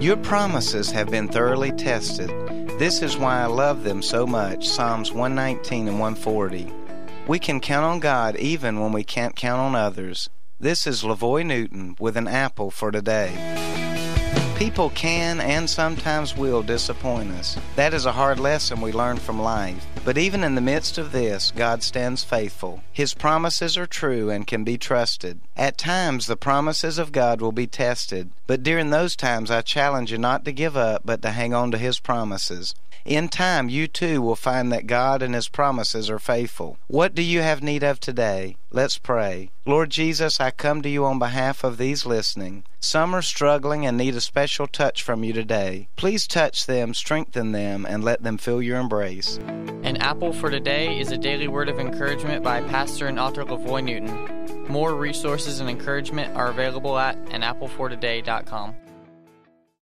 Your promises have been thoroughly tested. This is why I love them so much. Psalms 119 and 140. We can count on God even when we can't count on others. This is LaVoy Newton with an apple for today. People can and sometimes will disappoint us. That is a hard lesson we learn from life. But even in the midst of this, God stands faithful. His promises are true and can be trusted. At times, the promises of God will be tested, but during those times, I challenge you not to give up, but to hang on to His promises. In time, you too will find that God and His promises are faithful. What do you have need of today? Let's pray. Lord Jesus, I come to you on behalf of these listening. Some are struggling and need a special touch from you today. Please touch them, strengthen them, and let them feel your embrace. An Apple for Today is a daily word of encouragement by pastor and author LaVoy Newton. More resources and encouragement are available at anapplefortoday.com.